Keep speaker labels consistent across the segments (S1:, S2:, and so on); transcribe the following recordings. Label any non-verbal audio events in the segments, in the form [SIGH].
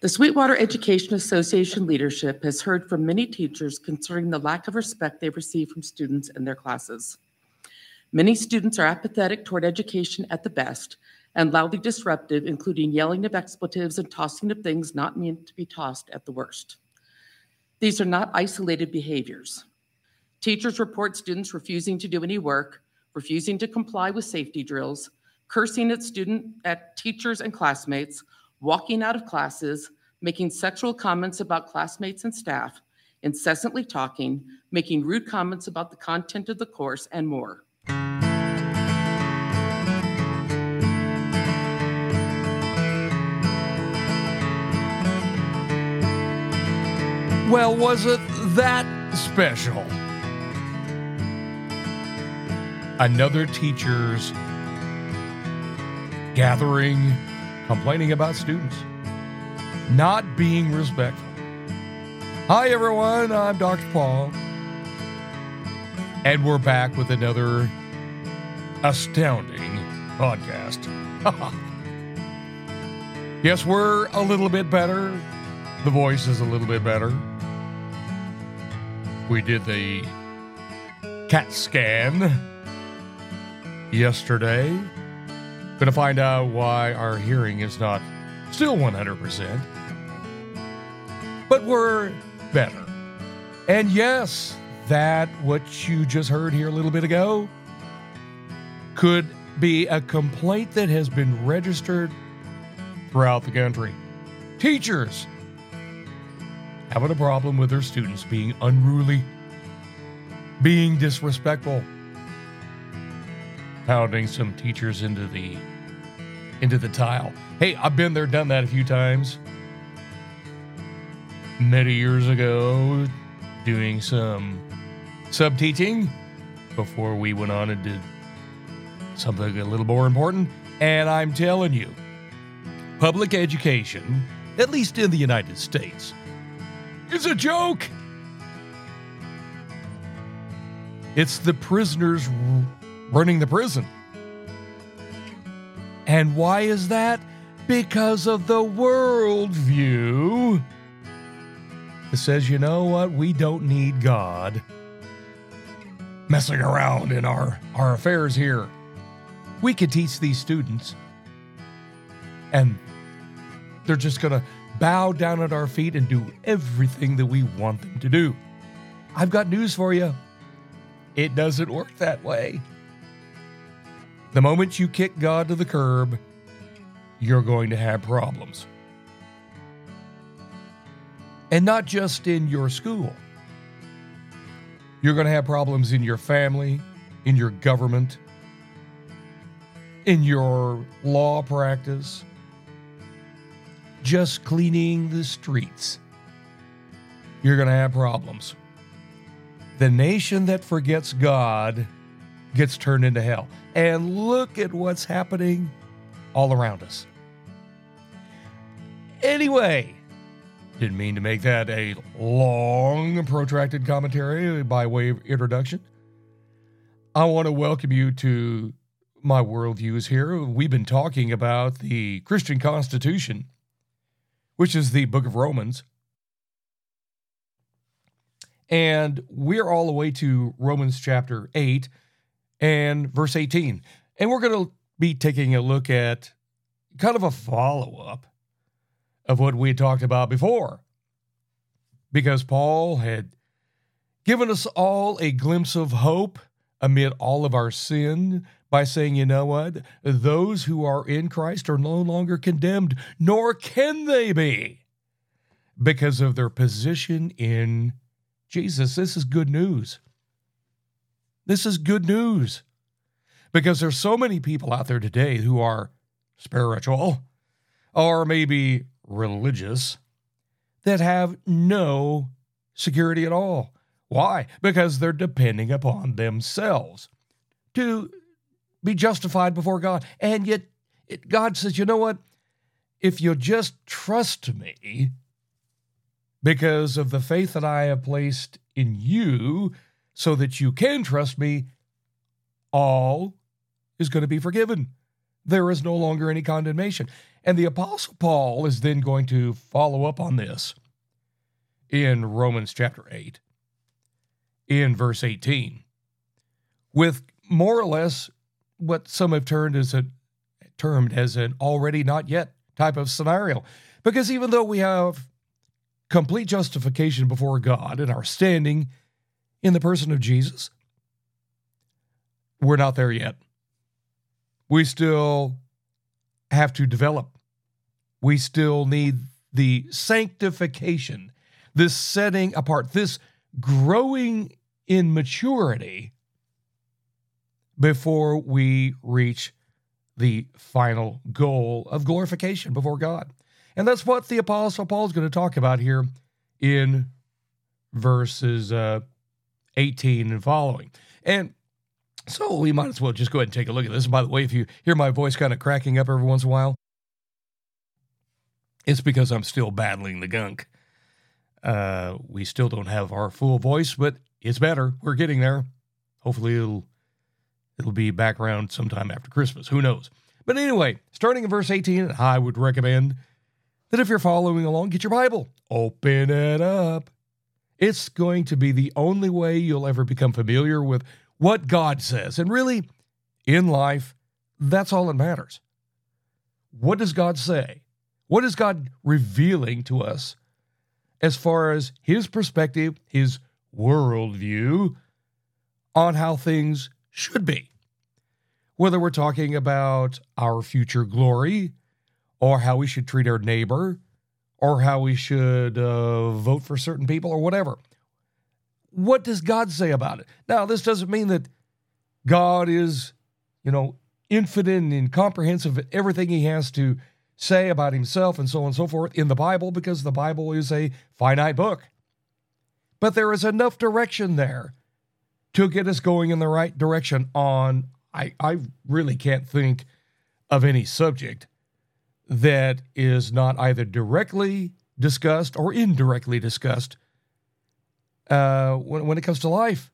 S1: The Sweetwater Education Association leadership has heard from many teachers concerning the lack of respect they receive from students in their classes. Many students are apathetic toward education at the best and loudly disruptive, including yelling of expletives and tossing of things not meant to be tossed at the worst. These are not isolated behaviors. Teachers report students refusing to do any work, refusing to comply with safety drills, cursing at student at teachers and classmates, walking out of classes, making sexual comments about classmates and staff, incessantly talking, making rude comments about the content of the course, and more.
S2: Well, was it that special? Another teacher's gathering complaining about students not being respectful. Hi, everyone. I'm Dr. Paul. And we're back with another astounding podcast. [LAUGHS] yes, we're a little bit better. The voice is a little bit better. We did the CAT scan yesterday. Gonna find out why our hearing is not still 100%. But we're better. And yes, that what you just heard here a little bit ago could be a complaint that has been registered throughout the country. Teachers having a problem with their students being unruly, being disrespectful, pounding some teachers into the into the tile. Hey, I've been there, done that a few times. Many years ago, doing some sub teaching before we went on and did something a little more important. And I'm telling you, public education, at least in the United States, is a joke. It's the prisoners running the prison. And why is that? Because of the worldview that says, you know what, we don't need God messing around in our, our affairs here. We could teach these students, and they're just going to bow down at our feet and do everything that we want them to do. I've got news for you. It doesn't work that way. The moment you kick God to the curb, you're going to have problems. And not just in your school. You're going to have problems in your family, in your government, in your law practice, just cleaning the streets. You're going to have problems. The nation that forgets God gets turned into hell. And look at what's happening all around us. Anyway, didn't mean to make that a long, protracted commentary by way of introduction. I want to welcome you to my worldviews here. We've been talking about the Christian Constitution, which is the book of Romans. And we're all the way to Romans chapter 8 and verse 18. And we're going to be taking a look at kind of a follow up of what we had talked about before. Because Paul had given us all a glimpse of hope amid all of our sin by saying, you know what? Those who are in Christ are no longer condemned, nor can they be because of their position in Jesus. This is good news. This is good news because there's so many people out there today who are spiritual or maybe religious that have no security at all. Why? Because they're depending upon themselves to be justified before God. And yet, it, God says, you know what? If you just trust me because of the faith that I have placed in you, so that you can trust me, all is going to be forgiven. There is no longer any condemnation. And the Apostle Paul is then going to follow up on this in Romans chapter 8, in verse 18, with more or less what some have termed as a termed as an already not yet type of scenario. Because even though we have complete justification before God and our standing in the person of Jesus, we're not there yet. We still have to develop. We still need the sanctification, this setting apart, this growing in maturity before we reach the final goal of glorification before God. And that's what the Apostle Paul is going to talk about here in verses uh, 18 and following. And so we might as well just go ahead and take a look at this. And by the way, if you hear my voice kind of cracking up every once in a while, it's because I'm still battling the gunk. Uh, we still don't have our full voice, but it's better. We're getting there. Hopefully, it'll it'll be back around sometime after Christmas. Who knows? But anyway, starting in verse 18, I would recommend that if you're following along, get your Bible, open it up. It's going to be the only way you'll ever become familiar with what God says. And really, in life, that's all that matters. What does God say? What is God revealing to us as far as his perspective, his worldview on how things should be? Whether we're talking about our future glory, or how we should treat our neighbor, or how we should uh, vote for certain people, or whatever. What does God say about it? Now, this doesn't mean that God is, you know, infinite and incomprehensive at everything he has to say about himself and so on and so forth in the Bible because the Bible is a finite book. But there is enough direction there to get us going in the right direction on I, I really can't think of any subject that is not either directly discussed or indirectly discussed uh, when, when it comes to life.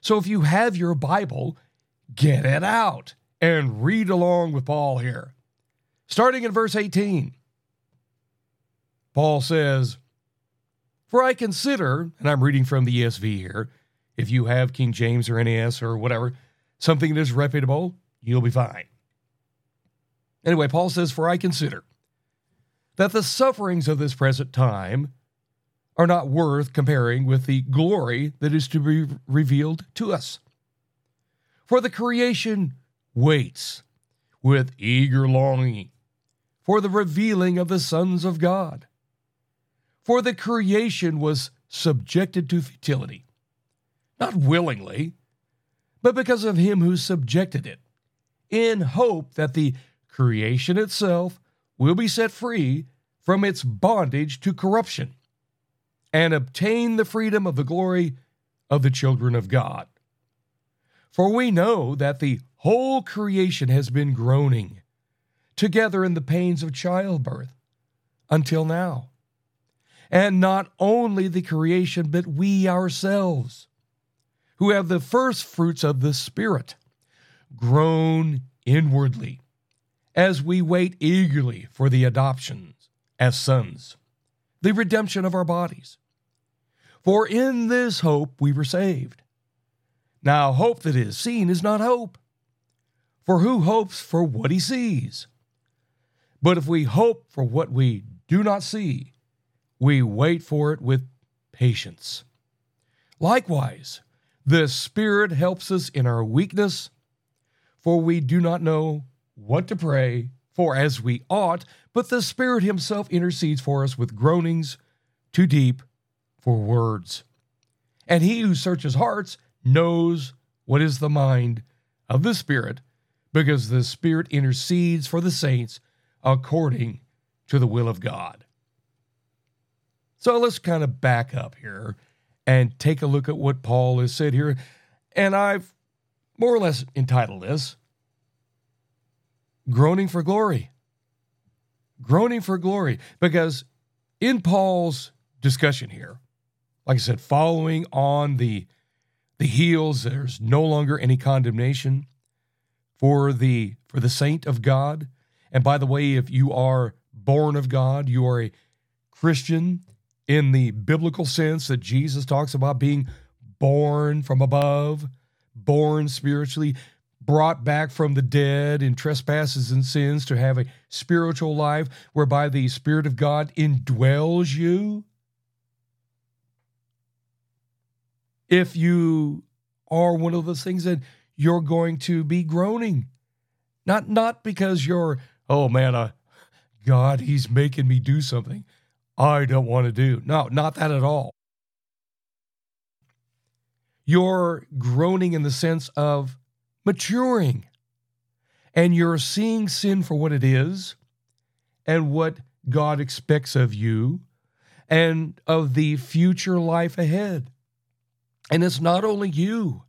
S2: So if you have your Bible, get it out and read along with Paul here. Starting in verse 18, Paul says, For I consider, and I'm reading from the ESV here, if you have King James or NAS or whatever, something that is reputable, you'll be fine. Anyway, Paul says, For I consider that the sufferings of this present time are not worth comparing with the glory that is to be revealed to us. For the creation waits with eager longing for the revealing of the sons of God. For the creation was subjected to futility, not willingly, but because of him who subjected it, in hope that the creation itself will be set free from its bondage to corruption and obtain the freedom of the glory of the children of God. For we know that the whole creation has been groaning together in the pains of childbirth until now. And not only the creation, but we ourselves, who have the first fruits of the Spirit, groan inwardly as we wait eagerly for the adoptions as sons the redemption of our bodies. For in this hope we were saved. Now, hope that is seen is not hope. For who hopes for what he sees? But if we hope for what we do not see, we wait for it with patience. Likewise, the Spirit helps us in our weakness, for we do not know what to pray for as we ought, but the Spirit Himself intercedes for us with groanings too deep for words. And He who searches hearts knows what is the mind of the Spirit, because the Spirit intercedes for the saints according to the will of God. So let's kind of back up here and take a look at what Paul has said here. And I've more or less entitled this groaning for glory. Groaning for glory. Because in Paul's discussion here, like I said, following on the, the heels, there's no longer any condemnation for the for the saint of God. And by the way, if you are born of God, you are a Christian in the biblical sense that Jesus talks about being born from above, born spiritually, brought back from the dead in trespasses and sins to have a spiritual life whereby the Spirit of God indwells you. If you are one of those things that you're going to be groaning, not not because you're oh man, uh, God, He's making me do something I don't want to do. No, not that at all. You're groaning in the sense of maturing, and you're seeing sin for what it is and what God expects of you and of the future life ahead. And it's not only you.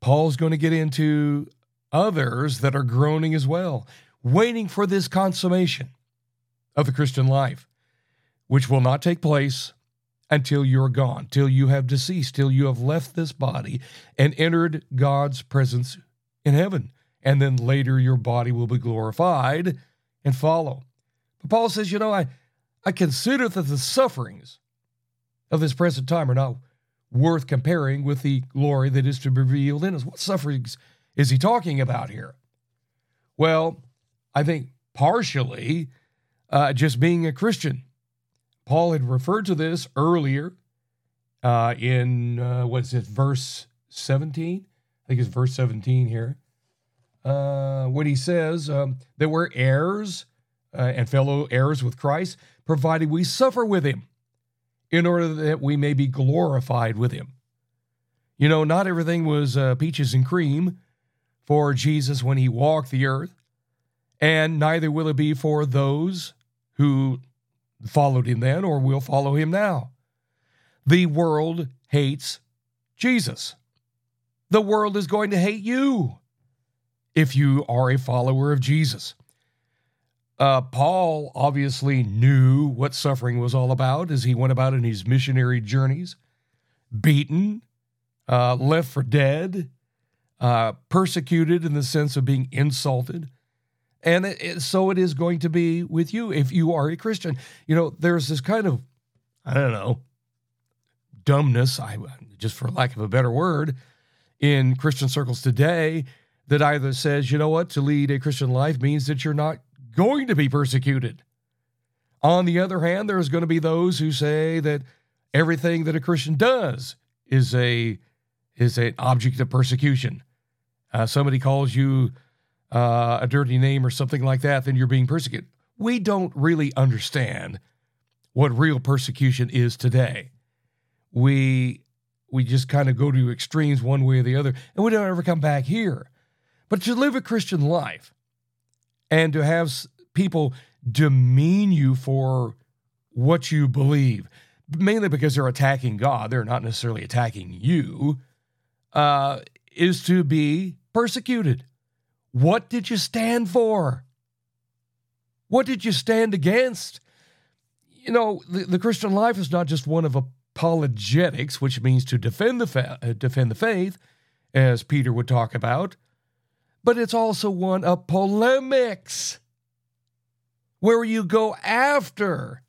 S2: Paul's going to get into others that are groaning as well, waiting for this consummation of the Christian life, which will not take place until you're gone, till you have deceased, till you have left this body and entered God's presence in heaven. And then later your body will be glorified and follow. But Paul says, you know, I, I consider that the sufferings of this present time are not worth comparing with the glory that is to be revealed in us. What sufferings is he talking about here? Well, I think partially uh, just being a Christian. Paul had referred to this earlier uh, in, uh, what is it, verse 17? I think it's verse 17 here. Uh, when he says um, that we're heirs uh, and fellow heirs with Christ, provided we suffer with him in order that we may be glorified with him. You know, not everything was uh, peaches and cream for Jesus when he walked the earth, and neither will it be for those who followed him then or will follow him now. The world hates Jesus. The world is going to hate you if you are a follower of Jesus. Uh, Paul obviously knew what suffering was all about as he went about in his missionary journeys. Beaten, uh, left for dead, uh, persecuted in the sense of being insulted. And it, it, so it is going to be with you if you are a Christian. You know, there's this kind of, I don't know, dumbness, I just for lack of a better word, in Christian circles today that either says, you know what, to lead a Christian life means that you're not going to be persecuted. On the other hand, there's going to be those who say that everything that a Christian does is a is an object of persecution. Uh, somebody calls you uh, a dirty name or something like that, then you're being persecuted. We don't really understand what real persecution is today. We we just kind of go to extremes one way or the other, and we don't ever come back here. But to live a Christian life, and to have people demean you for what you believe, mainly because they're attacking God, they're not necessarily attacking you, uh, is to be persecuted. What did you stand for? What did you stand against? You know, the, the Christian life is not just one of apologetics, which means to defend the fa- uh, defend the faith, as Peter would talk about but it's also one of polemics, where you go after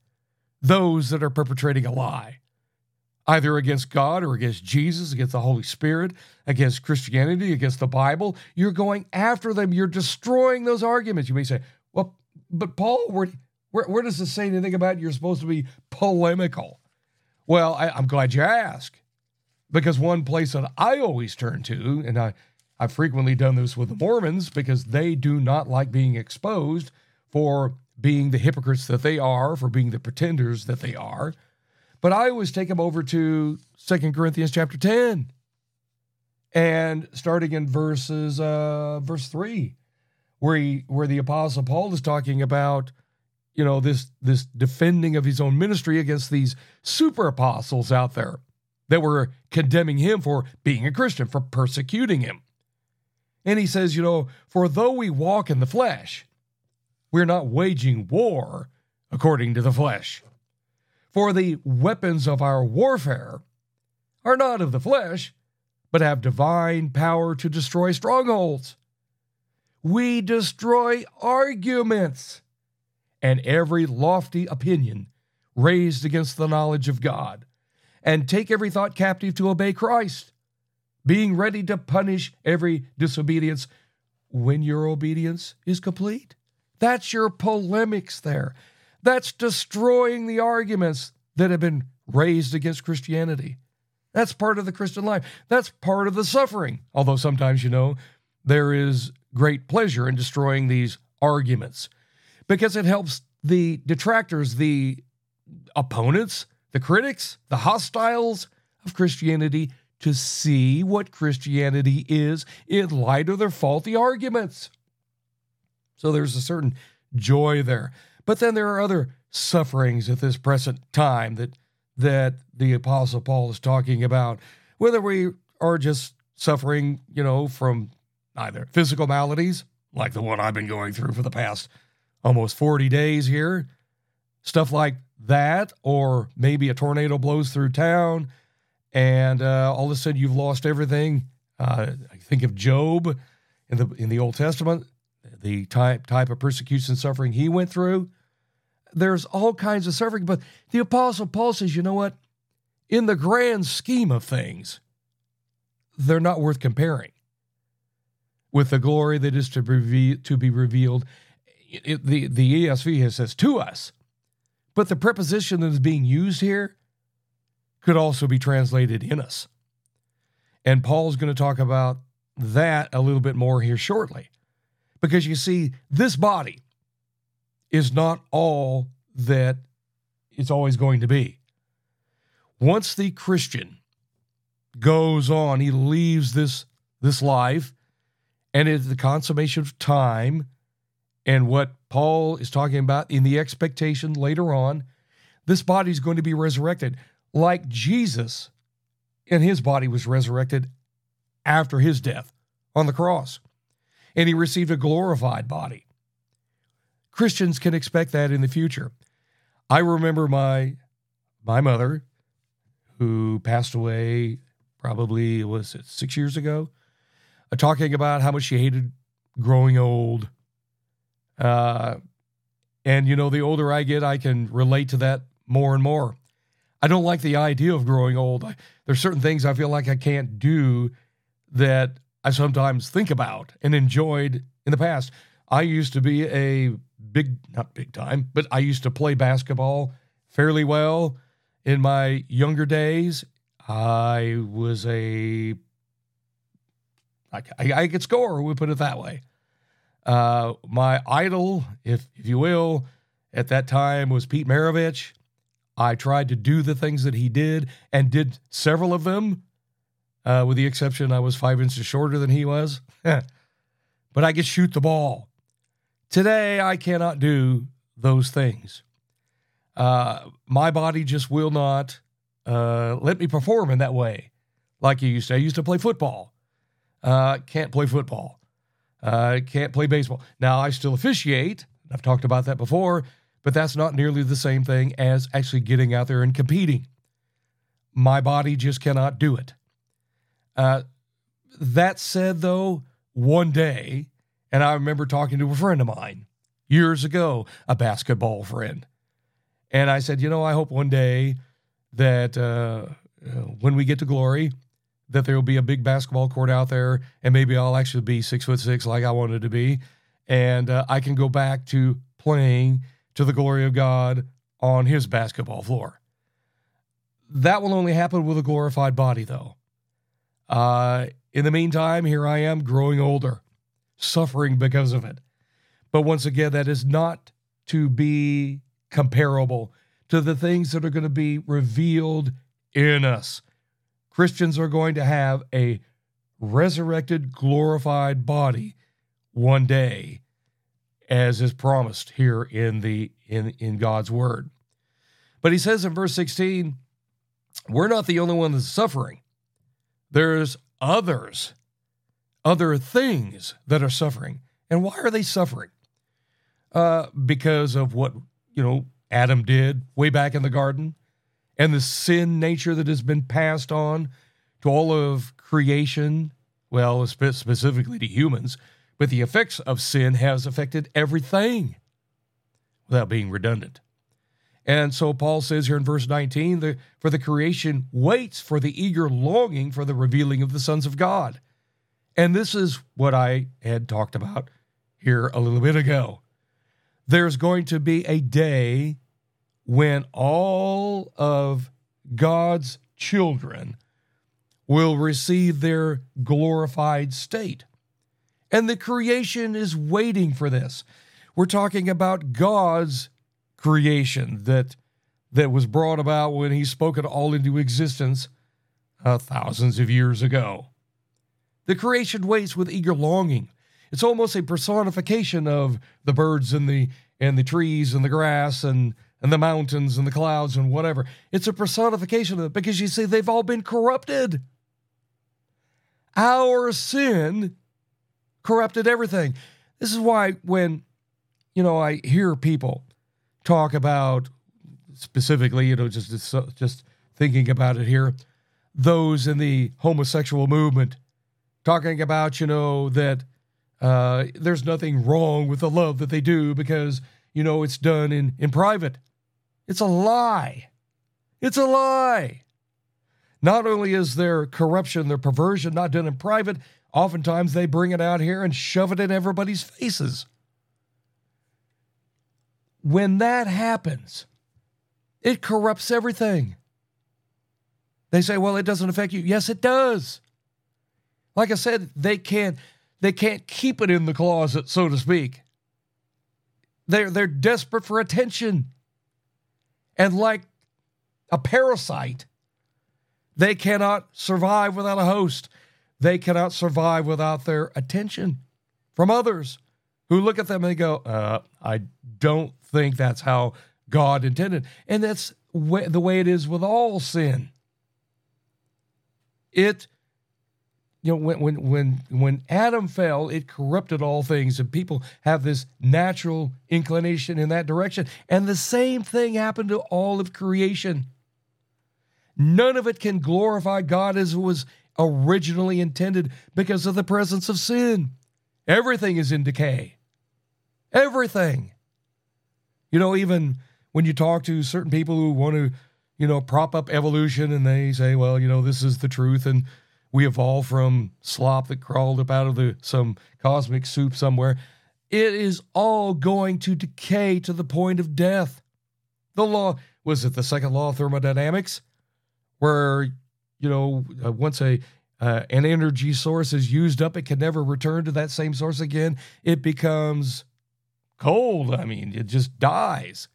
S2: those that are perpetrating a lie, either against God or against Jesus, against the Holy Spirit, against Christianity, against the Bible. You're going after them. You're destroying those arguments. You may say, well, but Paul, where, where, where does this say anything about you're supposed to be polemical? Well, I, I'm glad you ask because one place that I always turn to, and I I've frequently done this with the Mormons because they do not like being exposed for being the hypocrites that they are, for being the pretenders that they are. But I always take them over to Second Corinthians chapter 10 and starting in verses uh, verse 3 where he where the apostle Paul is talking about you know this this defending of his own ministry against these super apostles out there that were condemning him for being a Christian for persecuting him. And he says, you know, for though we walk in the flesh, we're not waging war according to the flesh. For the weapons of our warfare are not of the flesh, but have divine power to destroy strongholds. We destroy arguments and every lofty opinion raised against the knowledge of God, and take every thought captive to obey Christ, being ready to punish every disobedience when your obedience is complete. That's your polemics there. That's destroying the arguments that have been raised against Christianity. That's part of the Christian life. That's part of the suffering. Although sometimes, you know, there is great pleasure in destroying these arguments because it helps the detractors, the opponents, the critics, the hostiles of Christianity to see what Christianity is in light of their faulty arguments. So there's a certain joy there. But then there are other sufferings at this present time that that the apostle Paul is talking about, whether we are just suffering, you know, from either physical maladies, like the one I've been going through for the past almost 40 days here, stuff like that, or maybe a tornado blows through town and uh, all of a sudden you've lost everything. Uh, I think of Job in the in the Old Testament, the type type of persecution suffering he went through. There's all kinds of suffering, but the Apostle Paul says, you know what? In the grand scheme of things, they're not worth comparing with the glory that is to be, to be revealed. It, the, the ESV says to us, but the preposition that is being used here could also be translated in us. And Paul's going to talk about that a little bit more here shortly. Because you see, this body is not all that it's always going to be. Once the Christian goes on, he leaves this, this life, and at the consummation of time, and what Paul is talking about in the expectation later on, this body is going to be resurrected like Jesus and his body was resurrected after his death on the cross. And he received a glorified body. Christians can expect that in the future. I remember my my mother, who passed away probably was it six years ago, uh, talking about how much she hated growing old. Uh, and you know, the older I get, I can relate to that more and more. I don't like the idea of growing old. I, there's certain things I feel like I can't do that I sometimes think about and enjoyed in the past. I used to be a big, not big time, but I used to play basketball fairly well in my younger days. I was a, I, I could score, we put it that way. Uh, my idol, if, if you will, at that time was Pete Maravich. I tried to do the things that he did and did several of them, uh, with the exception I was five inches shorter than he was. [LAUGHS] but I could shoot the ball. Today, I cannot do those things. Uh, my body just will not uh, let me perform in that way like you used to. I used to play football. Uh, can't play football. Uh, can't play baseball. Now, I still officiate. I've talked about that before, but that's not nearly the same thing as actually getting out there and competing. My body just cannot do it. Uh, that said, though, one day and I remember talking to a friend of mine years ago, a basketball friend. And I said, you know, I hope one day that uh, uh, when we get to glory, that there will be a big basketball court out there, and maybe I'll actually be six foot six like I wanted to be, and uh, I can go back to playing to the glory of God on His basketball floor. That will only happen with a glorified body, though. Uh, in the meantime, here I am growing older suffering because of it. But once again, that is not to be comparable to the things that are going to be revealed in us. Christians are going to have a resurrected, glorified body one day, as is promised here in the in, in God's word. But he says in verse 16, we're not the only one that's suffering. There's others other things that are suffering. And why are they suffering? Uh, because of what, you know, Adam did way back in the garden and the sin nature that has been passed on to all of creation, well, specifically to humans, but the effects of sin has affected everything without being redundant. And so Paul says here in verse 19, the, for the creation waits for the eager longing for the revealing of the sons of God. And this is what I had talked about here a little bit ago. There's going to be a day when all of God's children will receive their glorified state. And the creation is waiting for this. We're talking about God's creation that that was brought about when he spoke it all into existence uh, thousands of years ago. The creation waits with eager longing. It's almost a personification of the birds and the and the trees and the grass and and the mountains and the clouds and whatever. It's a personification of it because you see they've all been corrupted. Our sin corrupted everything. This is why when you know I hear people talk about specifically, you know, just just thinking about it here, those in the homosexual movement talking about, you know, that uh, there's nothing wrong with the love that they do because, you know, it's done in, in private. It's a lie. It's a lie. Not only is their corruption, their perversion not done in private, oftentimes they bring it out here and shove it in everybody's faces when that happens, it corrupts everything. They say, well, it doesn't affect you. Yes, it does. Like I said, they can't they can't keep it in the closet, so to speak. They're they're desperate for attention. And like a parasite, they cannot survive without a host. They cannot survive without their attention from others who look at them and they go, uh, I don't think that's how God intended. And that's the way it is with all sin. It, you know, when, when, when, when Adam fell, it corrupted all things, and people have this natural inclination in that direction. And the same thing happened to all of creation. None of it can glorify God as it was originally intended because of the presence of sin. Everything is in decay. Everything. You know, even when you talk to certain people who want to, you know, prop up evolution and they say, well, you know, this is the truth and we evolved from slop that crawled up out of the some cosmic soup somewhere. It is all going to decay to the point of death. The law was it the second law of thermodynamics, where you know uh, once a uh, an energy source is used up, it can never return to that same source again. It becomes cold. I mean, it just dies.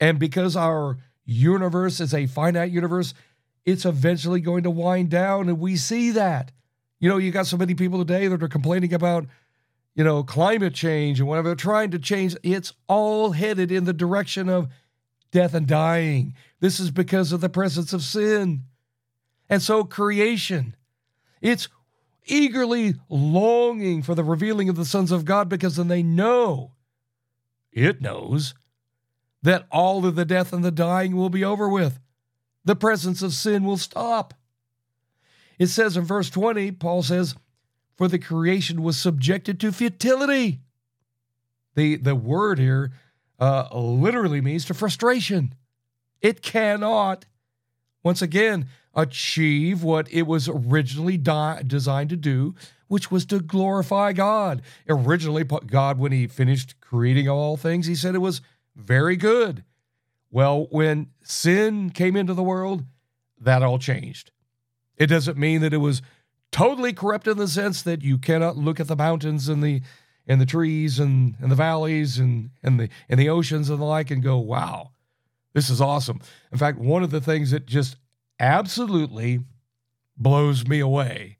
S2: And because our universe is a finite universe, it's eventually going to wind down. And we see that. You know, you got so many people today that are complaining about, you know, climate change and whatever they're trying to change. It's all headed in the direction of death and dying. This is because of the presence of sin. And so creation, it's eagerly longing for the revealing of the sons of God because then they know it knows that all of the death and the dying will be over with. The presence of sin will stop. It says in verse 20, Paul says, For the creation was subjected to futility. The, the word here uh, literally means to frustration. It cannot, once again, achieve what it was originally di- designed to do, which was to glorify God. Originally, God, when He finished creating all things, He said it was very good. Well, when sin came into the world, that all changed. It doesn't mean that it was totally corrupt in the sense that you cannot look at the mountains and the and the trees and, and the valleys and, and the and the oceans and the like and go, wow, this is awesome. In fact, one of the things that just absolutely blows me away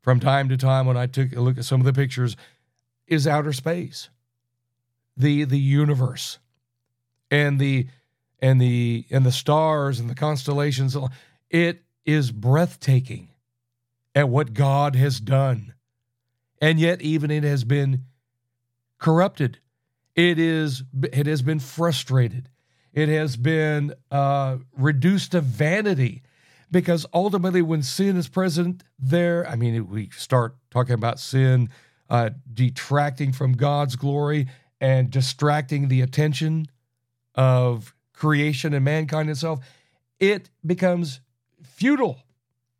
S2: from time to time when I took a look at some of the pictures is outer space. The the universe and the and the and the stars and the constellations it is breathtaking at what God has done. And yet even it has been corrupted. It is it has been frustrated. It has been uh, reduced to vanity because ultimately, when sin is present there, I mean, we start talking about sin uh, detracting from God's glory and distracting the attention of creation and mankind itself, it becomes futile.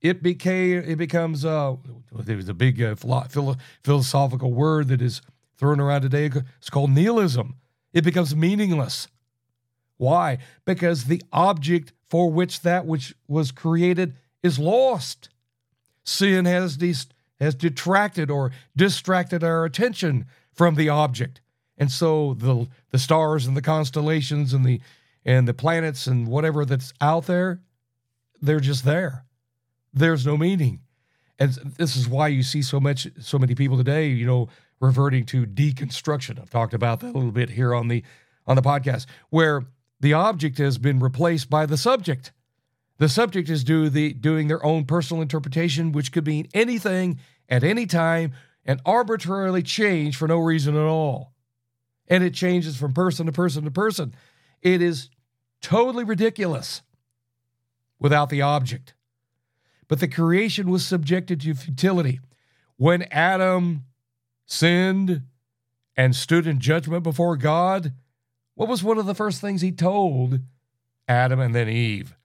S2: It became it becomes uh, there was a big uh, philo- philosophical word that is thrown around today. It's called nihilism. It becomes meaningless. Why? Because the object for which that which was created is lost. Sin has these has detracted or distracted our attention from the object. And so the the stars and the constellations and the and the planets and whatever that's out there, they're just there. There's no meaning. And this is why you see so much so many people today, you know, reverting to deconstruction. I've talked about that a little bit here on the on the podcast, where the object has been replaced by the subject. The subject is do the, doing their own personal interpretation, which could mean anything at any time and arbitrarily change for no reason at all. And it changes from person to person to person. It is totally ridiculous without the object. But the creation was subjected to futility. When Adam sinned and stood in judgment before God, what was one of the first things he told Adam and then Eve?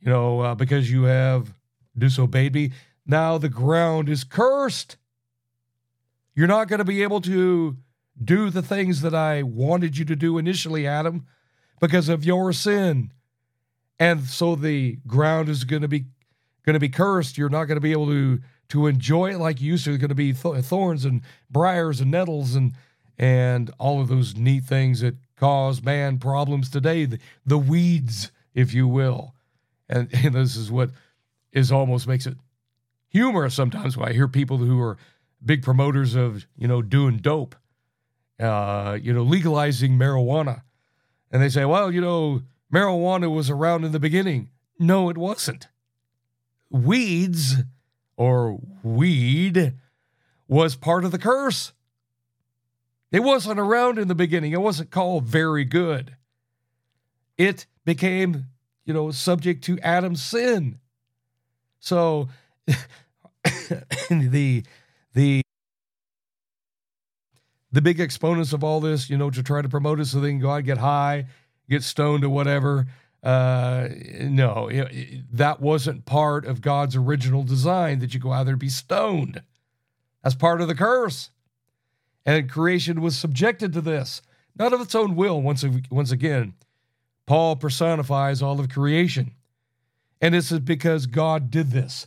S2: You know, uh, because you have disobeyed me, now the ground is cursed. You're not going to be able to do the things that I wanted you to do initially, Adam, because of your sin. And so the ground is going to be going to be cursed. You're not going to be able to to enjoy it like you used to. There's going to be thorns and briars and nettles and and all of those neat things that cause man problems today, the, the weeds, if you will. And, [LAUGHS] and this is what is almost makes it humorous sometimes when I hear people who are big promoters of, you know, doing dope, uh, you know, legalizing marijuana. And they say, well, you know, marijuana was around in the beginning. No, it wasn't. Weeds or weed was part of the curse. It wasn't around in the beginning. It wasn't called very good. It became, you know, subject to Adam's sin. So [COUGHS] the the the big exponents of all this, you know, to try to promote it so they can go out, and get high, get stoned or whatever. Uh, no, it, it, that wasn't part of God's original design that you go out there and be stoned. That's part of the curse and creation was subjected to this, not of its own will. Once, once again, Paul personifies all of creation. And this is because God did this.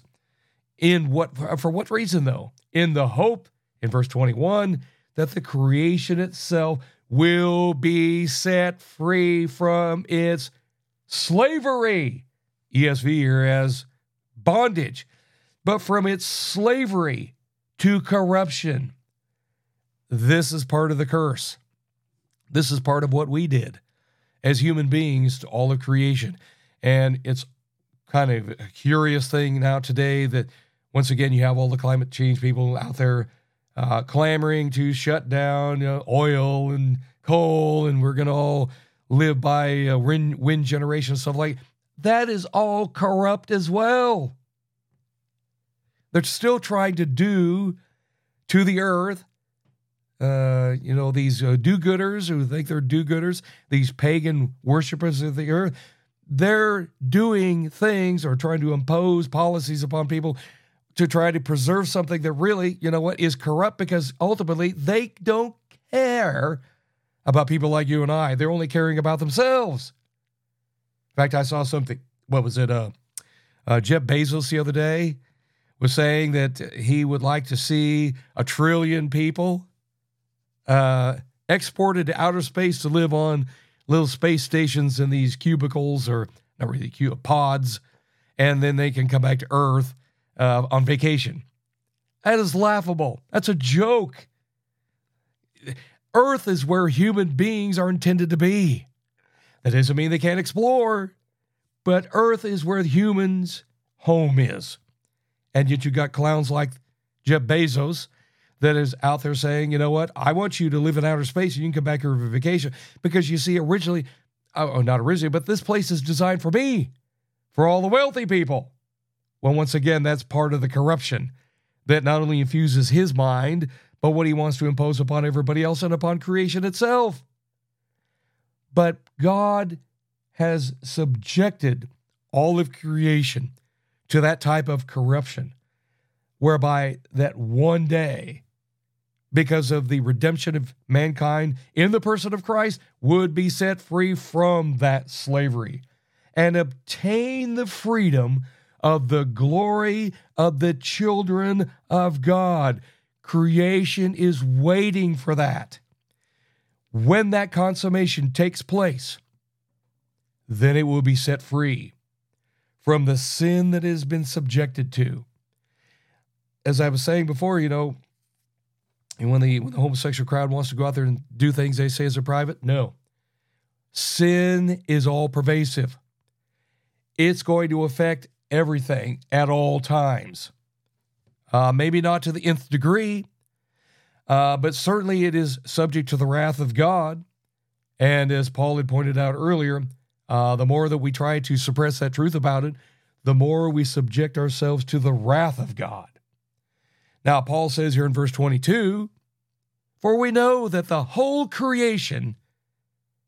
S2: In what for what reason though? In the hope in verse 21 that the creation itself will be set free from its slavery. ESV here as bondage, but from its slavery to corruption this is part of the curse. This is part of what we did as human beings to all of creation. And it's kind of a curious thing now today that once again you have all the climate change people out there uh, clamoring to shut down know, oil and coal, and we're going to all live by uh, wind, wind generation stuff like that is all corrupt as well. They're still trying to do to the earth uh, you know, these uh, do gooders who think they're do gooders, these pagan worshippers of the earth, they're doing things or trying to impose policies upon people to try to preserve something that really, you know what, is corrupt because ultimately they don't care about people like you and I. They're only caring about themselves. In fact, I saw something. What was it? Uh, uh, Jeff Bezos the other day was saying that he would like to see a trillion people uh, exported to outer space to live on little space stations in these cubicles or not really cube pods, and then they can come back to Earth uh, on vacation. That is laughable. That's a joke. Earth is where human beings are intended to be. That doesn't mean they can't explore, but Earth is where humans' home is. And yet you got clowns like Jeff Bezos that is out there saying, you know what, I want you to live in outer space and you can come back here for vacation. Because you see, originally, oh, not originally, but this place is designed for me, for all the wealthy people. Well, once again, that's part of the corruption that not only infuses his mind, but what he wants to impose upon everybody else and upon creation itself. But God has subjected all of creation to that type of corruption, whereby that one day, because of the redemption of mankind in the person of Christ, would be set free from that slavery and obtain the freedom of the glory of the children of God. Creation is waiting for that. When that consummation takes place, then it will be set free from the sin that has been subjected to. As I was saying before, you know, and when the, when the homosexual crowd wants to go out there and do things they say is a private, no. Sin is all pervasive. It's going to affect everything at all times. Uh, maybe not to the nth degree, uh, but certainly it is subject to the wrath of God. And as Paul had pointed out earlier, uh, the more that we try to suppress that truth about it, the more we subject ourselves to the wrath of God. Now, Paul says here in verse 22 For we know that the whole creation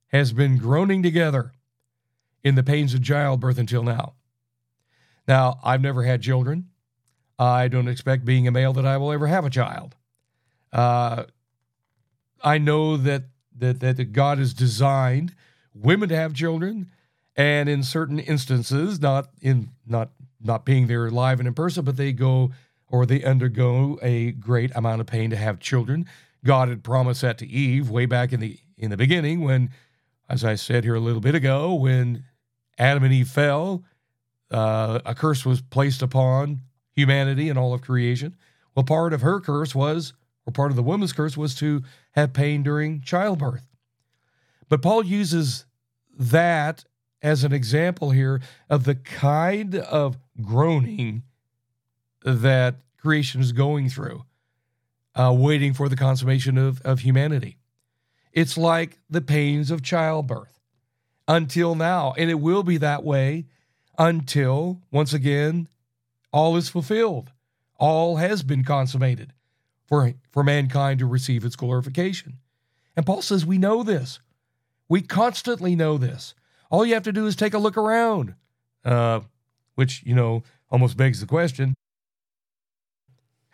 S2: has been groaning together in the pains of childbirth until now. Now, I've never had children. I don't expect, being a male, that I will ever have a child. Uh, I know that, that that God has designed women to have children, and in certain instances, not in not not being there live and in person, but they go or they undergo a great amount of pain to have children. God had promised that to Eve way back in the in the beginning when, as I said here a little bit ago, when Adam and Eve fell, uh, a curse was placed upon humanity and all of creation. Well, part of her curse was, or part of the woman's curse was to have pain during childbirth. But Paul uses that as an example here of the kind of groaning that creation is going through, uh, waiting for the consummation of, of humanity. It's like the pains of childbirth until now. And it will be that way until, once again, all is fulfilled. All has been consummated for, for mankind to receive its glorification. And Paul says, We know this. We constantly know this. All you have to do is take a look around, uh, which, you know, almost begs the question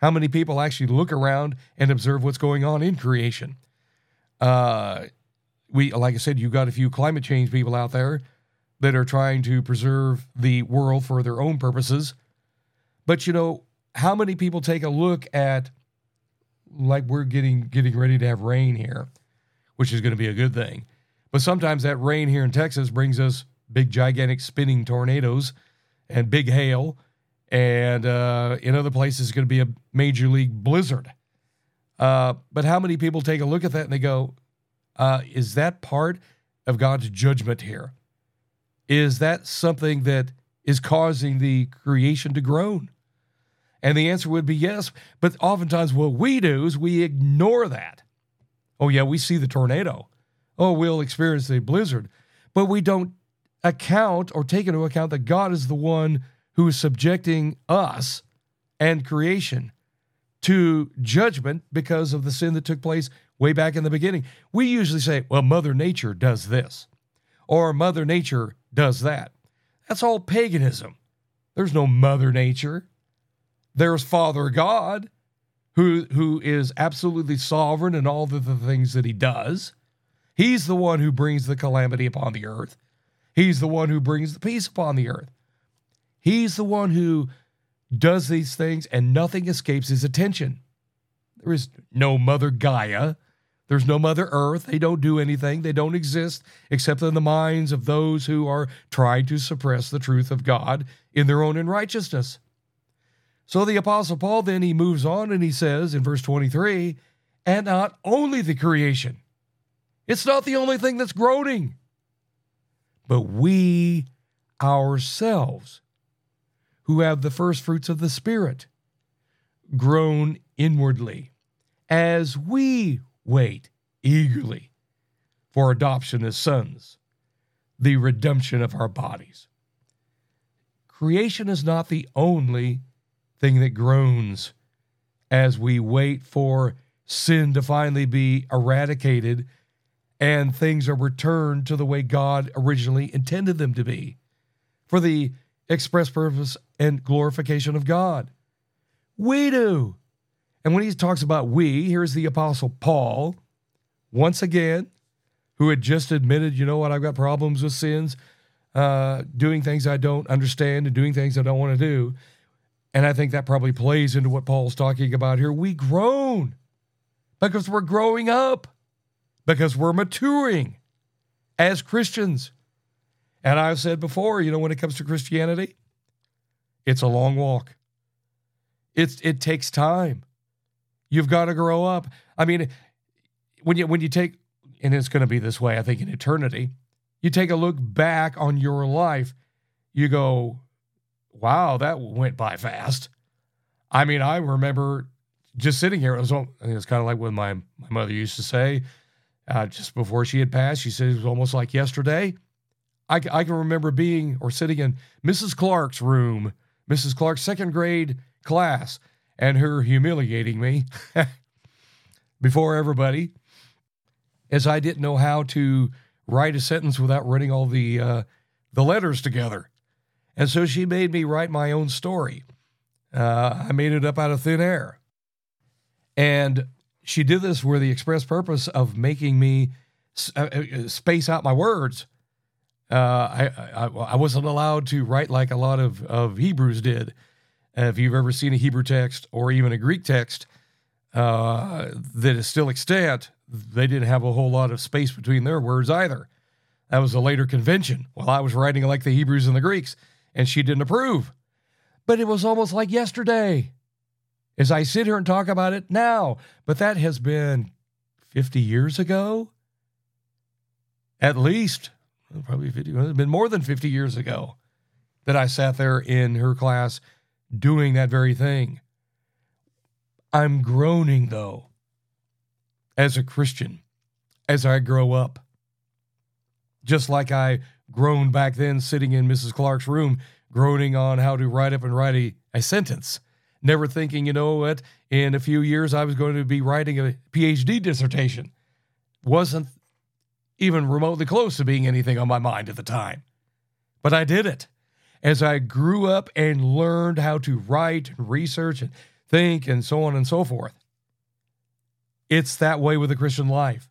S2: how many people actually look around and observe what's going on in creation? Uh, we, like I said, you've got a few climate change people out there that are trying to preserve the world for their own purposes. But you know, how many people take a look at like we're getting getting ready to have rain here, which is going to be a good thing. But sometimes that rain here in Texas brings us big gigantic spinning tornadoes and big hail and uh, in other places it's going to be a major league blizzard. Uh, but how many people take a look at that and they go, uh, is that part of God's judgment here? Is that something that is causing the creation to groan? And the answer would be yes. But oftentimes, what we do is we ignore that. Oh, yeah, we see the tornado. Oh, we'll experience the blizzard. But we don't account or take into account that God is the one who is subjecting us and creation to judgment because of the sin that took place way back in the beginning. We usually say, well, Mother Nature does this, or Mother Nature does that. That's all paganism. There's no Mother Nature. There's Father God, who, who is absolutely sovereign in all of the things that he does. He's the one who brings the calamity upon the earth. He's the one who brings the peace upon the earth. He's the one who does these things, and nothing escapes his attention. There is no Mother Gaia there's no Mother Earth. They don't do anything. They don't exist except in the minds of those who are trying to suppress the truth of God in their own unrighteousness. So the Apostle Paul then he moves on and he says in verse 23 and not only the creation, it's not the only thing that's groaning, but we ourselves who have the first fruits of the Spirit groan inwardly as we wait eagerly for adoption as sons, the redemption of our bodies. Creation is not the only thing that groans as we wait for sin to finally be eradicated and things are returned to the way God originally intended them to be for the express purpose and glorification of God. We do. And when he talks about we, here's the Apostle Paul, once again, who had just admitted, you know what, I've got problems with sins, uh, doing things I don't understand and doing things I don't want to do. And I think that probably plays into what Paul's talking about here. We groan because we're growing up, because we're maturing as Christians. And I've said before, you know, when it comes to Christianity, it's a long walk. It's it takes time. You've got to grow up. I mean, when you when you take and it's going to be this way, I think in eternity, you take a look back on your life, you go, "Wow, that went by fast." I mean, I remember just sitting here. It was, it's kind of like what my my mother used to say, uh, just before she had passed. She said it was almost like yesterday. I, I can remember being or sitting in Mrs. Clark's room, Mrs. Clark's second grade class, and her humiliating me [LAUGHS] before everybody, as I didn't know how to write a sentence without running all the uh, the letters together, and so she made me write my own story. Uh, I made it up out of thin air. And she did this for the express purpose of making me uh, uh, space out my words. Uh, I, I, I wasn't allowed to write like a lot of, of Hebrews did. If you've ever seen a Hebrew text or even a Greek text uh, that is still extant, they didn't have a whole lot of space between their words either. That was a later convention. While I was writing like the Hebrews and the Greeks, and she didn't approve. But it was almost like yesterday as I sit here and talk about it now. But that has been 50 years ago, at least, probably 50, it's been more than 50 years ago that I sat there in her class doing that very thing. I'm groaning, though, as a Christian, as I grow up. Just like I groaned back then sitting in Mrs. Clark's room, groaning on how to write up and write a, a sentence never thinking, you know what, in a few years I was going to be writing a PhD dissertation. Wasn't even remotely close to being anything on my mind at the time. But I did it. As I grew up and learned how to write and research and think and so on and so forth. It's that way with the Christian life.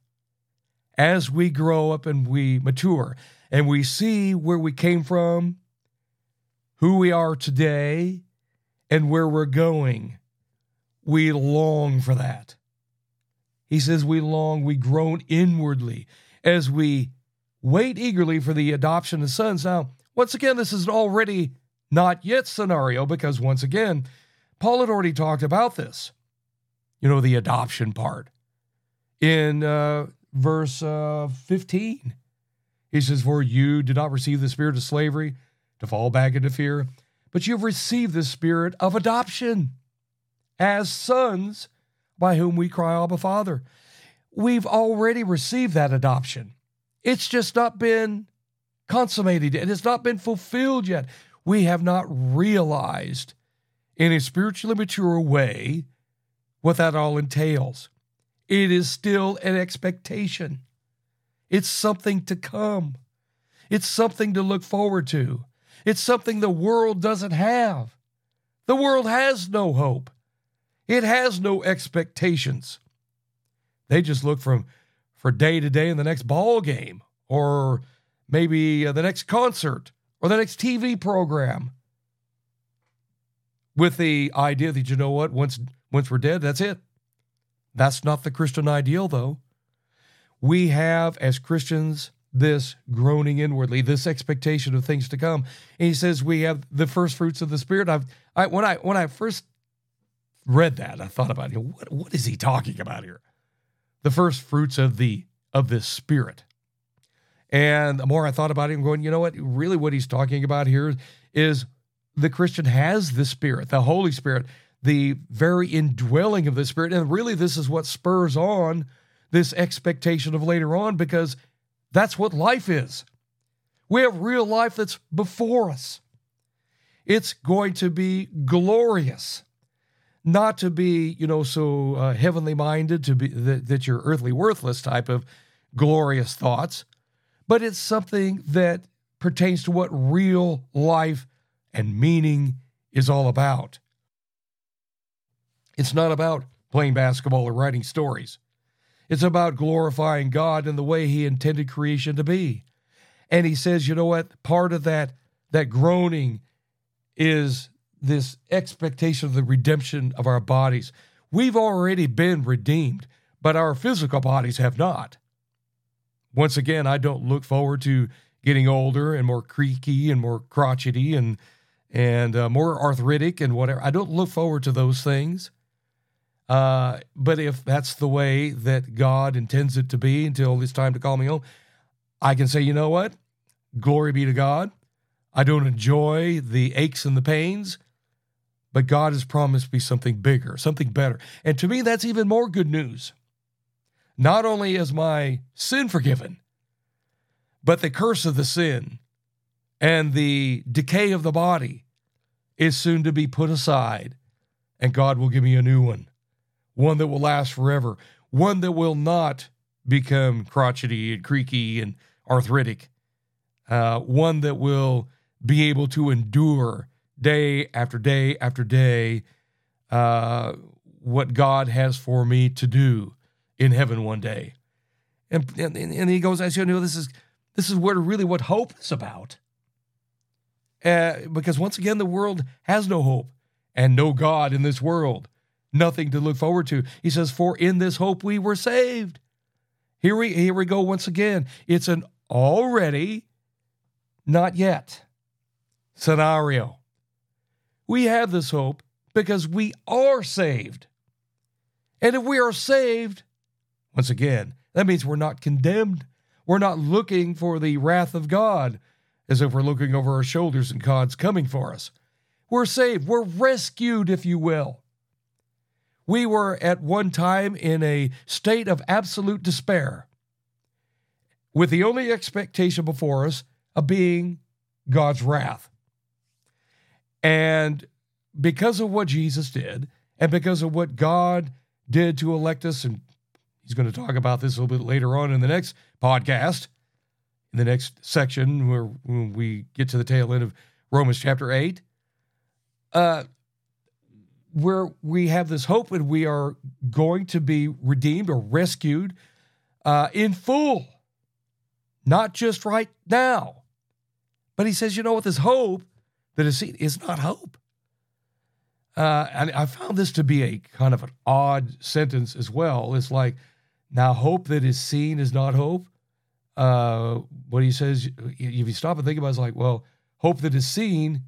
S2: As we grow up and we mature and we see where we came from, who we are today, and where we're going, we long for that. He says, We long, we groan inwardly as we wait eagerly for the adoption of sons. Now, once again, this is an already not yet scenario because, once again, Paul had already talked about this. You know, the adoption part. In uh, verse uh, 15, he says, For you did not receive the spirit of slavery to fall back into fear, but you've received the spirit of adoption as sons by whom we cry, Abba, Father. We've already received that adoption. It's just not been consummated It has not been fulfilled yet. We have not realized in a spiritually mature way what that all entails. It is still an expectation. It's something to come. It's something to look forward to. It's something the world doesn't have. The world has no hope. It has no expectations. They just look from for day to day in the next ball game or maybe uh, the next concert or the next TV program with the idea that you know what once once we're dead that's it. That's not the Christian ideal though. We have as Christians this groaning inwardly, this expectation of things to come. And he says we have the first fruits of the Spirit. I've I, when I when I first read that, I thought about know, what what is he talking about here? The first fruits of the of the Spirit. And the more I thought about it, I'm going, you know what? Really, what he's talking about here is the Christian has the Spirit, the Holy Spirit, the very indwelling of the Spirit. And really, this is what spurs on this expectation of later on because that's what life is. We have real life that's before us. It's going to be glorious. not to be, you know, so uh, heavenly minded, to be that, that you're earthly worthless type of glorious thoughts, but it's something that pertains to what real life and meaning is all about. It's not about playing basketball or writing stories. It's about glorifying God in the way He intended creation to be. And He says, you know what? Part of that that groaning is this expectation of the redemption of our bodies. We've already been redeemed, but our physical bodies have not. Once again, I don't look forward to getting older and more creaky and more crotchety and and uh, more arthritic and whatever. I don't look forward to those things. Uh, but if that's the way that God intends it to be until it's time to call me home, I can say, you know what? Glory be to God. I don't enjoy the aches and the pains, but God has promised me something bigger, something better. And to me, that's even more good news. Not only is my sin forgiven, but the curse of the sin and the decay of the body is soon to be put aside, and God will give me a new one one that will last forever, one that will not become crotchety and creaky and arthritic, uh, one that will be able to endure day after day after day uh, what God has for me to do in heaven one day. And, and, and he goes, as you know, this is this is what really what hope is about. Uh, because once again, the world has no hope and no God in this world nothing to look forward to. He says, For in this hope we were saved. Here we, here we go once again. It's an already, not yet scenario. We have this hope because we are saved. And if we are saved, once again, that means we're not condemned. We're not looking for the wrath of God as if we're looking over our shoulders and God's coming for us. We're saved. We're rescued, if you will. We were at one time in a state of absolute despair, with the only expectation before us of being God's wrath. And because of what Jesus did, and because of what God did to elect us, and he's going to talk about this a little bit later on in the next podcast, in the next section where when we get to the tail end of Romans chapter 8. Uh, where we have this hope that we are going to be redeemed or rescued uh, in full, not just right now. But he says, you know what? This hope that is seen is not hope. Uh, and I found this to be a kind of an odd sentence as well. It's like, now hope that is seen is not hope. Uh, what he says, if you stop and think about it, it's like, well, hope that is seen,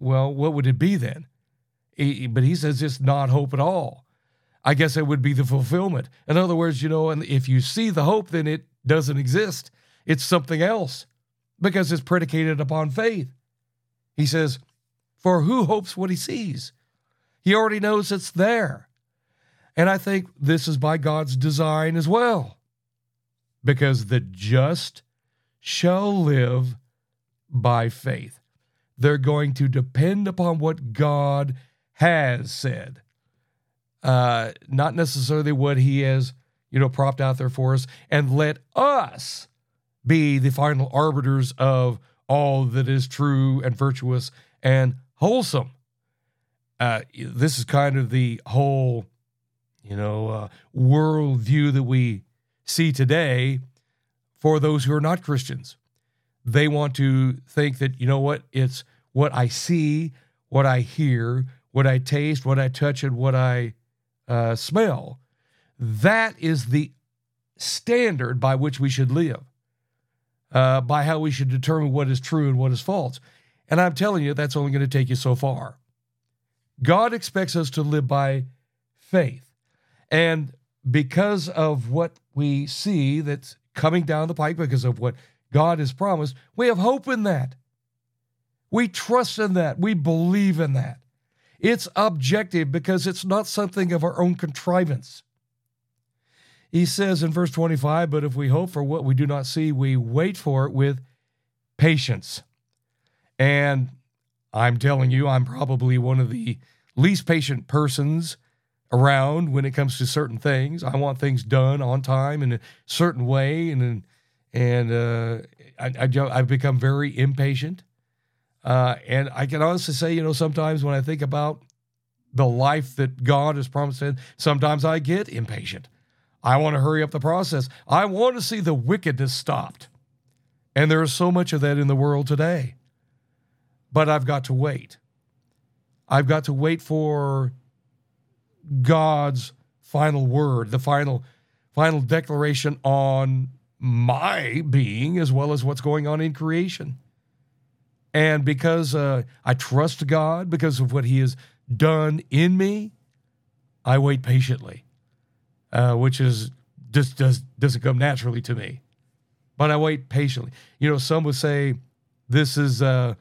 S2: well, what would it be then? He, but he says it's not hope at all. I guess it would be the fulfillment. In other words, you know, and if you see the hope, then it doesn't exist. It's something else because it's predicated upon faith. He says, For who hopes what he sees? He already knows it's there. And I think this is by God's design as well. Because the just shall live by faith. They're going to depend upon what God has said, uh, not necessarily what he has, you know, propped out there for us, and let us be the final arbiters of all that is true and virtuous and wholesome. Uh, this is kind of the whole, you know, uh, worldview that we see today for those who are not Christians. They want to think that, you know what, it's what I see, what I hear, what I taste, what I touch, and what I uh, smell. That is the standard by which we should live, uh, by how we should determine what is true and what is false. And I'm telling you, that's only going to take you so far. God expects us to live by faith. And because of what we see that's coming down the pike, because of what God has promised, we have hope in that. We trust in that. We believe in that. It's objective because it's not something of our own contrivance. He says in verse 25, But if we hope for what we do not see, we wait for it with patience. And I'm telling you, I'm probably one of the least patient persons around when it comes to certain things. I want things done on time in a certain way, and and uh, I, I have become very impatient. Uh, and I can honestly say, you know, sometimes when I think about the life that God has promised, sometimes I get impatient. I want to hurry up the process. I want to see the wickedness stopped. And there is so much of that in the world today. But I've got to wait. I've got to wait for God's final word, the final final declaration on my being as well as what's going on in creation. And because uh, I trust God, because of what He has done in me, I wait patiently, uh, which is just does doesn't come naturally to me, but I wait patiently. You know, some would say this is uh,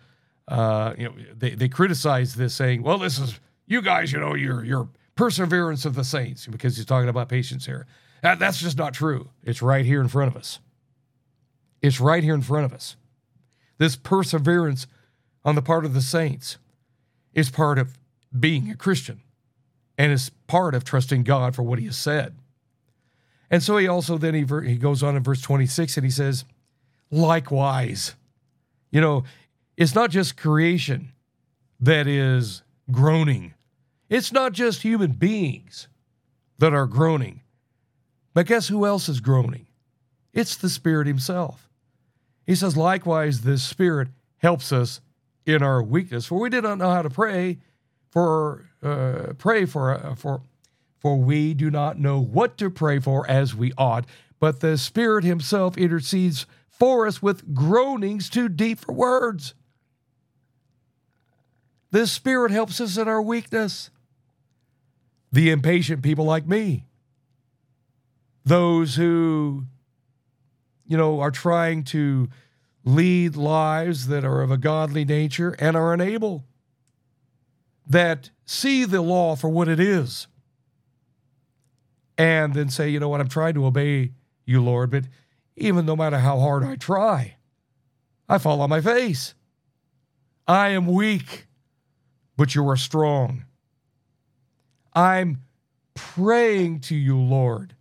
S2: uh, you know they they criticize this saying, well, this is you guys, you know, your your perseverance of the saints because he's talking about patience here. That, that's just not true. It's right here in front of us. It's right here in front of us. This perseverance on the part of the saints is part of being a Christian and is part of trusting God for what he has said. And so he also then he, he goes on in verse 26 and he says, likewise. You know, it's not just creation that is groaning. It's not just human beings that are groaning. But guess who else is groaning? It's the Spirit Himself. He says, likewise, this Spirit helps us in our weakness, for we did not know how to pray for uh, pray for uh, for for we do not know what to pray for as we ought, but the Spirit Himself intercedes for us with groanings too deep for words. The Spirit helps us in our weakness. The impatient people like me, those who, you know, are trying to lead lives that are of a godly nature and are unable, that see the law for what it is, and then say, you know what, I'm trying to obey you, Lord, but even no matter how hard I try, I fall on my face. I am weak, but you are strong. I'm praying to you, Lord,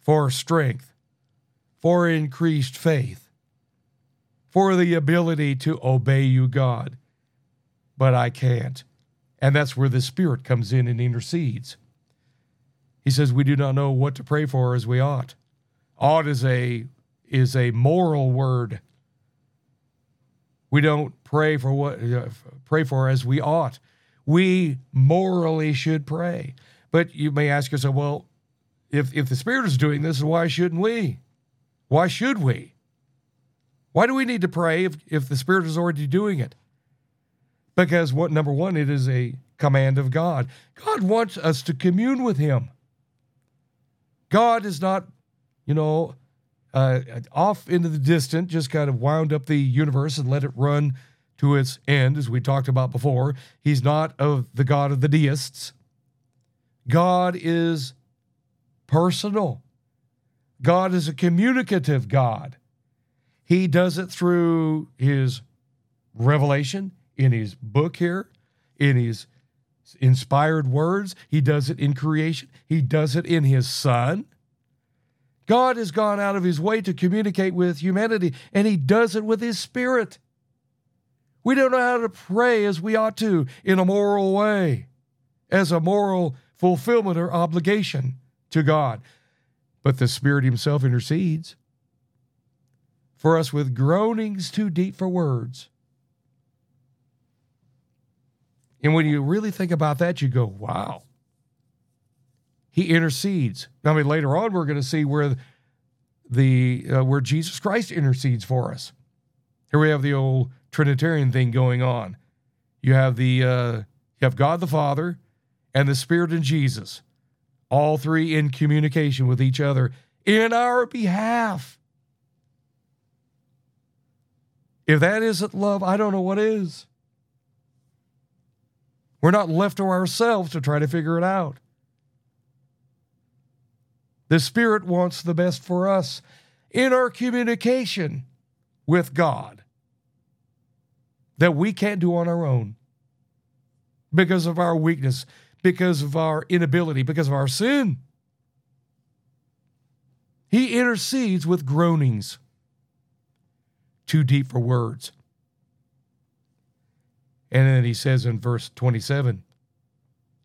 S2: for strength, for increased faith for the ability to obey you, God. But I can't. And that's where the Spirit comes in and intercedes. He says, We do not know what to pray for as we ought. Ought is a, is a moral word. We don't pray for what uh, pray for as we ought. We morally should pray. But you may ask yourself, well, if if the Spirit is doing this, why shouldn't we? Why should we? Why do we need to pray if, if the Spirit is already doing it? Because what number one, it is a command of God. God wants us to commune with Him. God is not, you know, uh, off into the distant, just kind of wound up the universe and let it run to its end, as we talked about before. He's not of the God of the deists. God is personal. God is a communicative God. He does it through his revelation in his book here, in his inspired words. He does it in creation. He does it in his son. God has gone out of his way to communicate with humanity, and he does it with his spirit. We don't know how to pray as we ought to in a moral way, as a moral fulfillment or obligation to God. But the Spirit Himself intercedes for us with groanings too deep for words. And when you really think about that, you go, wow. He intercedes. I mean, later on, we're going to see where the uh, where Jesus Christ intercedes for us. Here we have the old Trinitarian thing going on. You have the uh, you have God the Father and the Spirit and Jesus, all three in communication with each other in our behalf. If that isn't love, I don't know what is. We're not left to ourselves to try to figure it out. The Spirit wants the best for us in our communication with God that we can't do on our own. because of our weakness, because of our inability, because of our sin. He intercedes with groanings too deep for words. And then he says in verse 27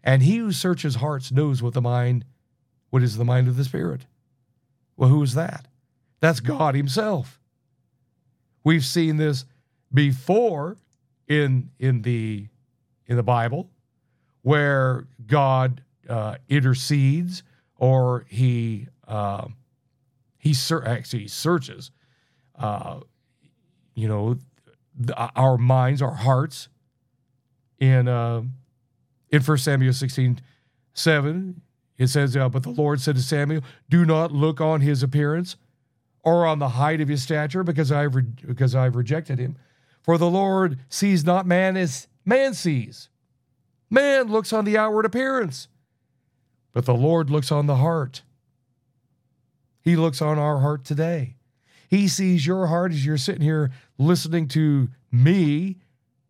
S2: And he who searches hearts knows what the mind, what is the mind of the Spirit. Well, who is that? That's God Himself. We've seen this before in in the in the Bible, where God uh, intercedes or He uh, He ser- actually searches. Uh, you know, the, our minds, our hearts. In uh, in First Samuel sixteen seven, it says, uh, "But the Lord said to Samuel, Do not look on his appearance." or on the height of his stature, because I've re- because I've rejected him. For the Lord sees not man as man sees. Man looks on the outward appearance, but the Lord looks on the heart. He looks on our heart today. He sees your heart as you're sitting here listening to me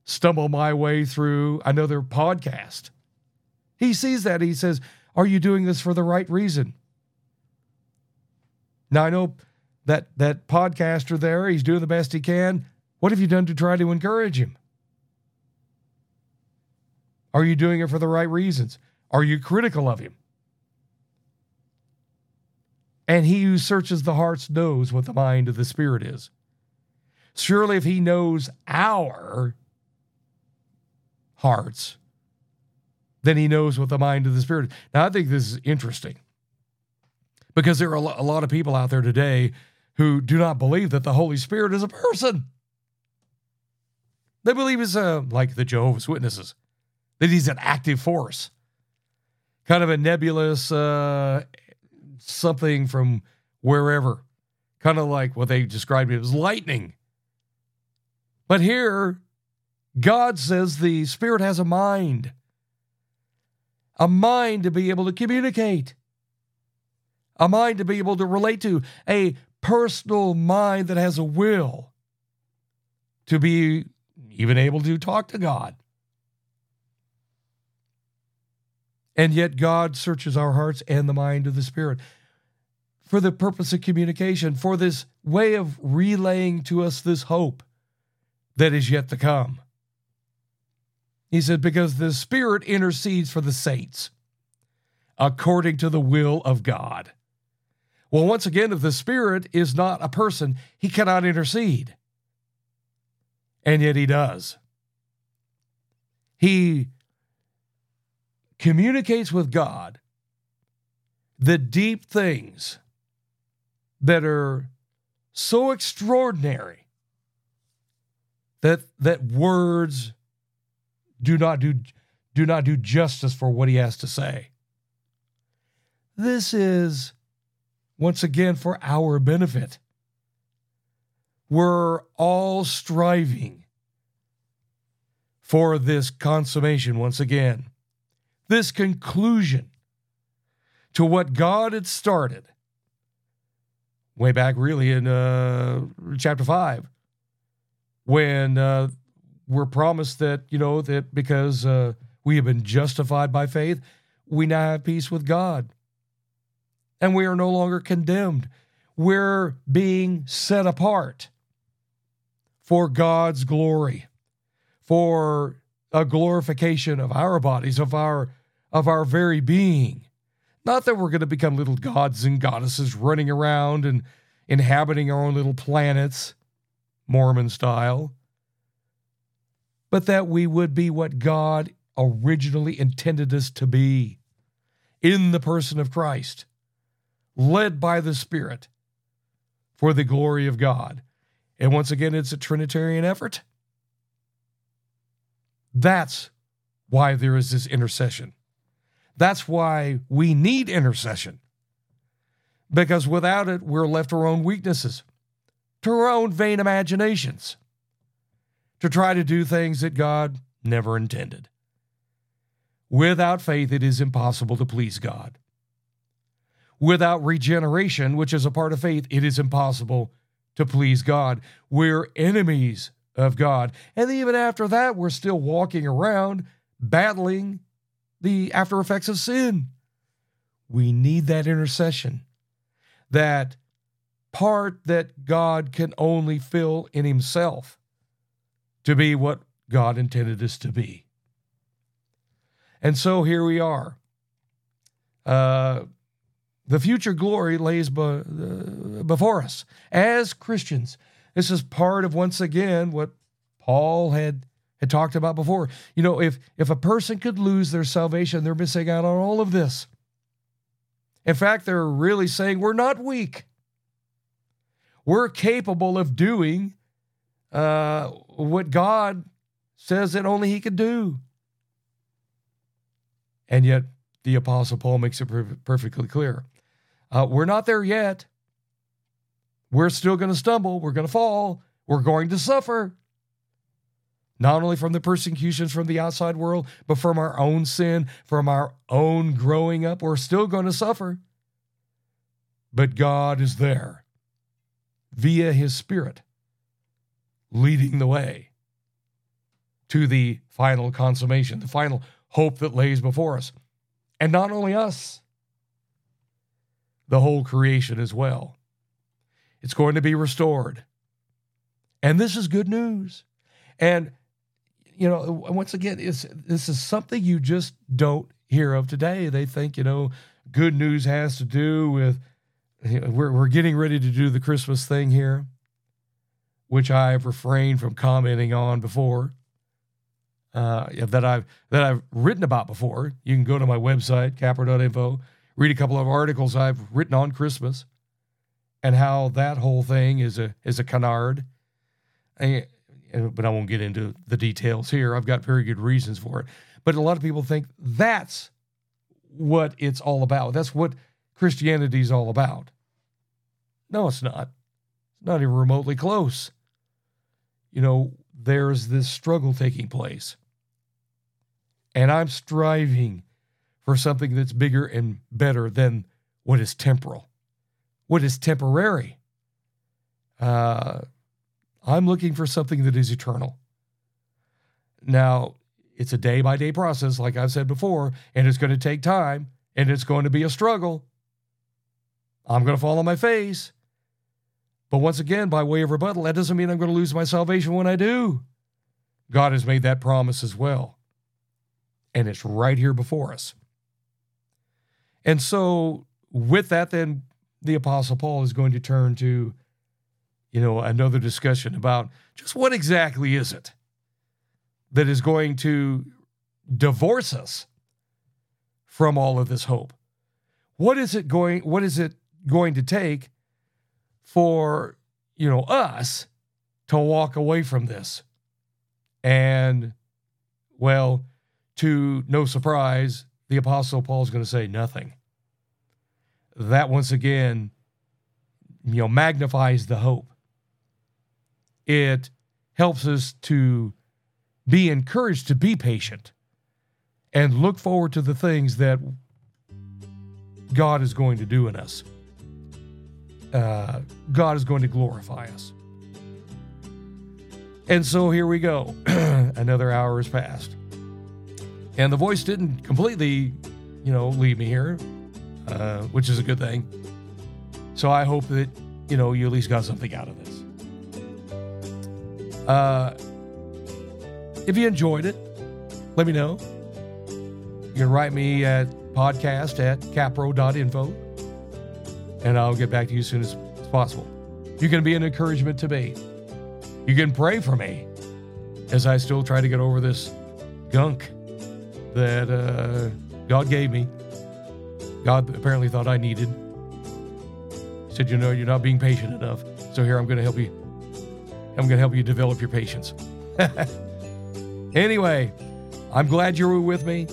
S2: stumble my way through another podcast. He sees that. He says, Are you doing this for the right reason? Now, I know that that podcaster there, he's doing the best he can. What have you done to try to encourage him? Are you doing it for the right reasons? Are you critical of him? And he who searches the hearts knows what the mind of the Spirit is. Surely, if he knows our hearts, then he knows what the mind of the Spirit is. Now, I think this is interesting because there are a lot of people out there today who do not believe that the Holy Spirit is a person. They believe he's a, like the Jehovah's Witnesses, that he's an active force, kind of a nebulous uh, something from wherever, kind of like what they described it as lightning. But here, God says the Spirit has a mind, a mind to be able to communicate, a mind to be able to relate to, a personal mind that has a will to be even able to talk to God. And yet, God searches our hearts and the mind of the Spirit for the purpose of communication, for this way of relaying to us this hope that is yet to come. He said, because the Spirit intercedes for the saints according to the will of God. Well, once again, if the Spirit is not a person, he cannot intercede. And yet he does. He communicates with God the deep things that are so extraordinary that that words do not do do not do justice for what he has to say. This is once again for our benefit. We're all striving for this consummation once again, this conclusion to what God had started way back, really, in uh, chapter 5, when uh, we're promised that, you know, that because uh, we have been justified by faith, we now have peace with God and we are no longer condemned. We're being set apart for God's glory, for a glorification of our bodies, of our of our very being. Not that we're going to become little gods and goddesses running around and inhabiting our own little planets, Mormon style, but that we would be what God originally intended us to be in the person of Christ led by the Spirit for the glory of God. And once again, it's a Trinitarian effort. That's why there is this intercession. That's why we need intercession. Because without it, we're left to our own weaknesses, to our own vain imaginations, to try to do things that God never intended. Without faith, it is impossible to please God. Without regeneration, which is a part of faith, it is impossible to please God. We're enemies of God. And even after that, we're still walking around battling the after effects of sin. We need that intercession, that part that God can only fill in Himself to be what God intended us to be. And so here we are. Uh, the future glory lays be, uh, before us as Christians. This is part of, once again, what Paul had, had talked about before. You know, if, if a person could lose their salvation, they're missing out on all of this. In fact, they're really saying we're not weak. We're capable of doing uh, what God says that only He could do. And yet, the Apostle Paul makes it per- perfectly clear. Uh, we're not there yet. We're still going to stumble. We're going to fall. We're going to suffer. Not only from the persecutions from the outside world, but from our own sin, from our own growing up. We're still going to suffer. But God is there via His Spirit, leading the way to the final consummation, the final hope that lays before us. And not only us, the whole creation as well. It's going to be restored. And this is good news. And, you know, once again, it's, this is something you just don't hear of today. They think, you know, good news has to do with, we're, we're getting ready to do the Christmas thing here, which I've refrained from commenting on before. Uh, that I've that I've written about before. You can go to my website, capper.info, read a couple of articles I've written on Christmas and how that whole thing is a is a canard. And, but I won't get into the details here. I've got very good reasons for it. But a lot of people think that's what it's all about. That's what Christianity is all about. No, it's not. Not even remotely close. You know, there's this struggle taking place. And I'm striving for something that's bigger and better than what is temporal, what is temporary. Uh, I'm looking for something that is eternal. Now, it's a day by day process, like I've said before, and it's going to take time and it's going to be a struggle. I'm going to fall on my face. But once again, by way of rebuttal, that doesn't mean I'm going to lose my salvation when I do. God has made that promise as well. And it's right here before us. And so, with that, then the Apostle Paul is going to turn to, you know, another discussion about just what exactly is it that is going to divorce us from all of this hope? What is it going? What is it going to take for you know us to walk away from this? And well, to no surprise, the Apostle Paul is going to say nothing. That once again, you know, magnifies the hope. It helps us to be encouraged to be patient and look forward to the things that God is going to do in us. Uh, God is going to glorify us. And so here we go. [CLEARS THROAT] Another hour has passed. And the voice didn't completely, you know, leave me here, uh, which is a good thing. So I hope that, you know, you at least got something out of this. Uh, if you enjoyed it, let me know. You can write me at podcast at capro.info and I'll get back to you as soon as possible. You can be an encouragement to me. You can pray for me as I still try to get over this gunk that uh, God gave me. God apparently thought I needed. He said, You know, you're not being patient enough. So here I'm going to help you. I'm going to help you develop your patience. [LAUGHS] anyway, I'm glad you were with me.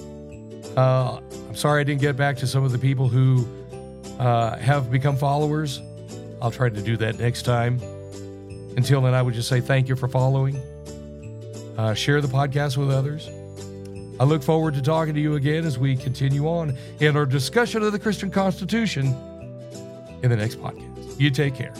S2: Uh, I'm sorry I didn't get back to some of the people who uh, have become followers. I'll try to do that next time. Until then, I would just say thank you for following. Uh, share the podcast with others. I look forward to talking to you again as we continue on in our discussion of the Christian Constitution in the next podcast. You take care.